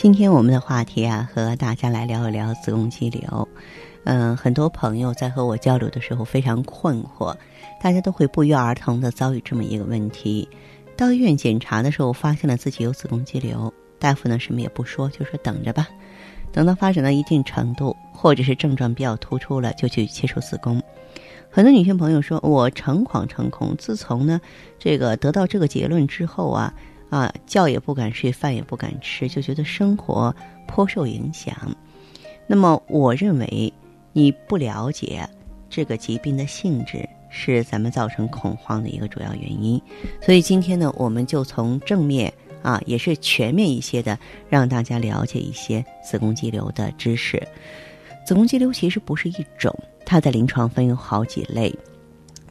今天我们的话题啊，和大家来聊一聊子宫肌瘤。嗯，很多朋友在和我交流的时候非常困惑，大家都会不约而同的遭遇这么一个问题：到医院检查的时候，发现了自己有子宫肌瘤，大夫呢什么也不说，就说等着吧，等到发展到一定程度，或者是症状比较突出了，就去切除子宫。很多女性朋友说，我诚惶诚恐，自从呢这个得到这个结论之后啊。啊，觉也不敢睡，饭也不敢吃，就觉得生活颇受影响。那么，我认为你不了解这个疾病的性质，是咱们造成恐慌的一个主要原因。所以今天呢，我们就从正面啊，也是全面一些的，让大家了解一些子宫肌瘤的知识。子宫肌瘤其实不是一种，它在临床分有好几类。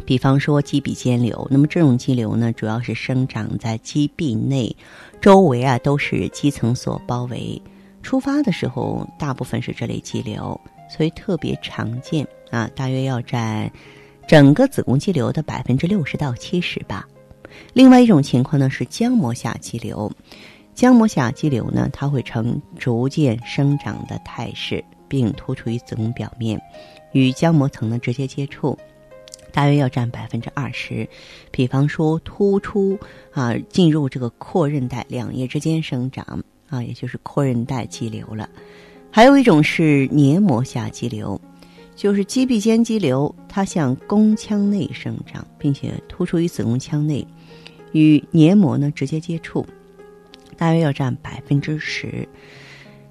比方说肌壁间瘤，那么这种肌瘤呢，主要是生长在肌壁内，周围啊都是肌层所包围。出发的时候，大部分是这类肌瘤，所以特别常见啊，大约要占整个子宫肌瘤的百分之六十到七十吧。另外一种情况呢是浆膜下肌瘤，浆膜下肌瘤呢，它会呈逐渐生长的态势，并突出于子宫表面，与浆膜层的直接接触。大约要占百分之二十，比方说突出啊，进入这个阔韧带两叶之间生长啊，也就是阔韧带肌瘤了。还有一种是黏膜下肌瘤，就是肌壁间肌瘤，它向宫腔内生长，并且突出于子宫腔内，与黏膜呢直接接触，大约要占百分之十。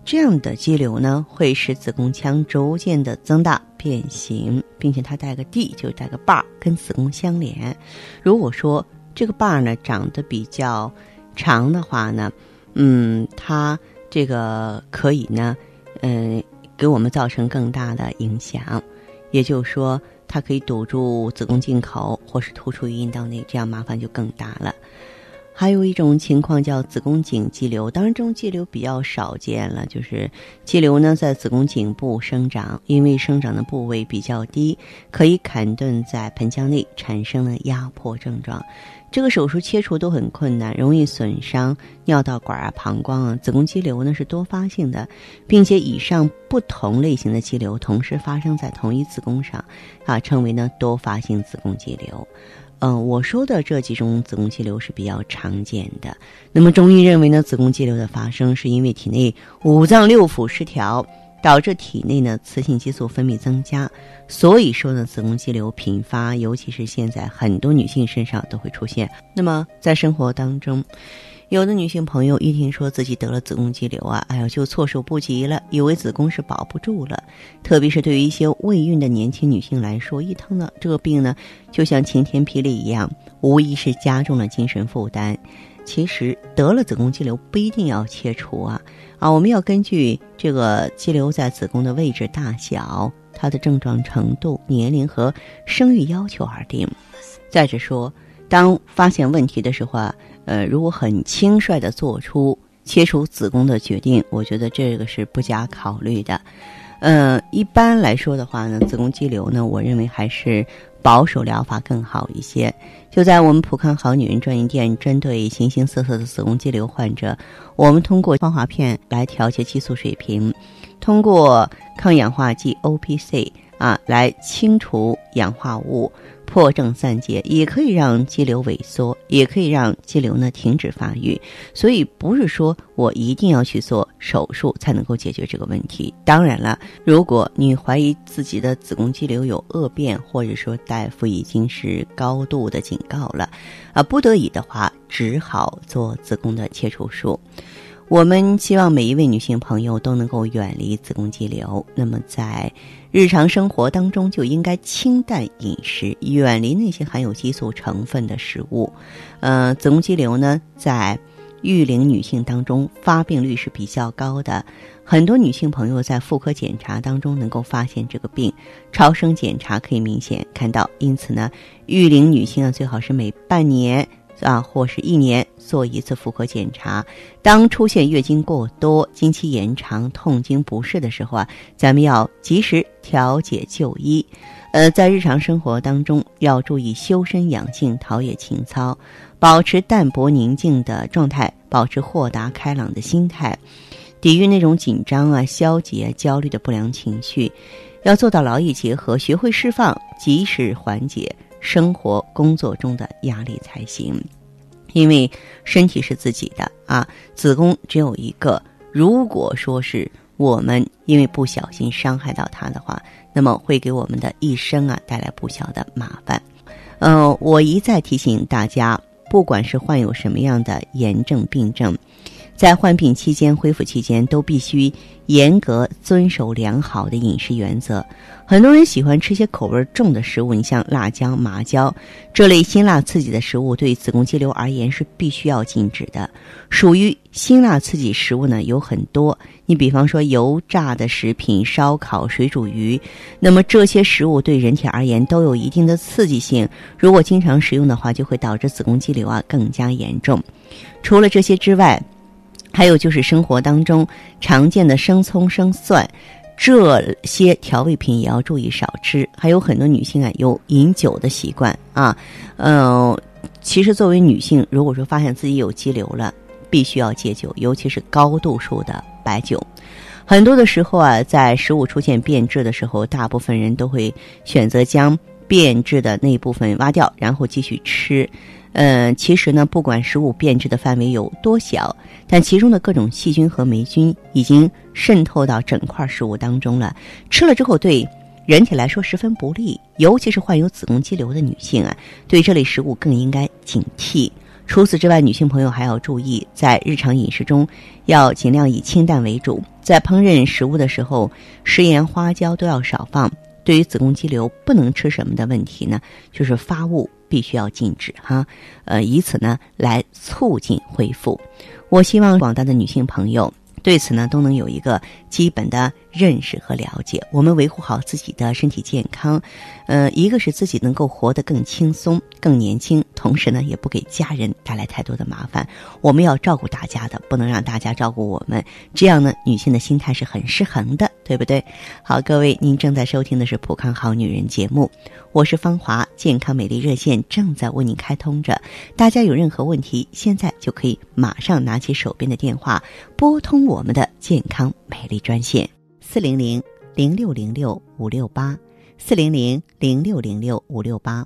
这样的肌瘤呢，会使子宫腔逐渐的增大变形，并且它带个 D，就带个把儿跟子宫相连。如果说这个把儿呢长得比较长的话呢，嗯，它这个可以呢，嗯，给我们造成更大的影响。也就是说，它可以堵住子宫颈口，或是突出于阴道内，这样麻烦就更大了。还有一种情况叫子宫颈肌瘤，当然这种肌瘤比较少见了。就是肌瘤呢在子宫颈部生长，因为生长的部位比较低，可以砍顿在盆腔内，产生了压迫症状。这个手术切除都很困难，容易损伤尿道管啊、膀胱啊。子宫肌瘤呢是多发性的，并且以上不同类型的肌瘤同时发生在同一子宫上，啊，称为呢多发性子宫肌瘤。嗯，我说的这几种子宫肌瘤是比较常见的。那么中医认为呢，子宫肌瘤的发生是因为体内五脏六腑失调，导致体内呢雌性激素分泌增加。所以说呢，子宫肌瘤频发，尤其是现在很多女性身上都会出现。那么在生活当中，有的女性朋友一听说自己得了子宫肌瘤啊，哎呀，就措手不及了，以为子宫是保不住了。特别是对于一些未孕的年轻女性来说，一疼呢，这个病呢，就像晴天霹雳一样，无疑是加重了精神负担。其实得了子宫肌瘤不一定要切除啊，啊，我们要根据这个肌瘤在子宫的位置、大小、它的症状程度、年龄和生育要求而定。再者说，当发现问题的时候啊。呃，如果很轻率的做出切除子宫的决定，我觉得这个是不加考虑的。呃，一般来说的话呢，子宫肌瘤呢，我认为还是保守疗法更好一些。就在我们普康好女人专营店，针对形形色色的子宫肌瘤患者，我们通过芳华片来调节激素水平，通过抗氧化剂 O P C 啊来清除氧化物。破症散结也可以让肌瘤萎缩，也可以让肌瘤呢停止发育。所以不是说我一定要去做手术才能够解决这个问题。当然了，如果你怀疑自己的子宫肌瘤有恶变，或者说大夫已经是高度的警告了，啊，不得已的话，只好做子宫的切除术。我们希望每一位女性朋友都能够远离子宫肌瘤。那么在日常生活当中，就应该清淡饮食，远离那些含有激素成分的食物。呃，子宫肌瘤呢，在育龄女性当中发病率是比较高的，很多女性朋友在妇科检查当中能够发现这个病，超声检查可以明显看到。因此呢，育龄女性啊，最好是每半年啊或是一年做一次妇科检查。当出现月经过多、经期延长、痛经不适的时候啊，咱们要及时调节就医。呃，在日常生活当中要注意修身养性、陶冶情操，保持淡泊宁静的状态，保持豁达开朗的心态，抵御那种紧张啊、消极啊、焦虑的不良情绪，要做到劳逸结合，学会释放，及时缓解生活工作中的压力才行。因为身体是自己的啊，子宫只有一个，如果说是。我们因为不小心伤害到他的话，那么会给我们的一生啊带来不小的麻烦。嗯，我一再提醒大家，不管是患有什么样的炎症病症。在患病期间、恢复期间，都必须严格遵守良好的饮食原则。很多人喜欢吃些口味重的食物，你像辣椒、麻椒这类辛辣刺激的食物，对子宫肌瘤而言是必须要禁止的。属于辛辣刺激食物呢有很多，你比方说油炸的食品、烧烤、水煮鱼，那么这些食物对人体而言都有一定的刺激性。如果经常食用的话，就会导致子宫肌瘤啊更加严重。除了这些之外，还有就是生活当中常见的生葱、生蒜这些调味品也要注意少吃。还有很多女性啊有饮酒的习惯啊，嗯，其实作为女性，如果说发现自己有肌瘤了，必须要戒酒，尤其是高度数的白酒。很多的时候啊，在食物出现变质的时候，大部分人都会选择将变质的那部分挖掉，然后继续吃。嗯，其实呢，不管食物变质的范围有多小，但其中的各种细菌和霉菌已经渗透到整块食物当中了。吃了之后对人体来说十分不利，尤其是患有子宫肌瘤的女性啊，对这类食物更应该警惕。除此之外，女性朋友还要注意，在日常饮食中要尽量以清淡为主，在烹饪食物的时候，食盐、花椒都要少放。对于子宫肌瘤不能吃什么的问题呢，就是发物必须要禁止哈，呃，以此呢来促进恢复。我希望广大的女性朋友。对此呢，都能有一个基本的认识和了解。我们维护好自己的身体健康，呃，一个是自己能够活得更轻松、更年轻，同时呢，也不给家人带来太多的麻烦。我们要照顾大家的，不能让大家照顾我们。这样呢，女性的心态是很失衡的，对不对？好，各位，您正在收听的是《普康好女人》节目，我是芳华，健康美丽热线正在为您开通着。大家有任何问题，现在就可以马上拿起手边的电话拨通我。们的健康美丽专线四零零零六零六五六八四零零零六零六五六八。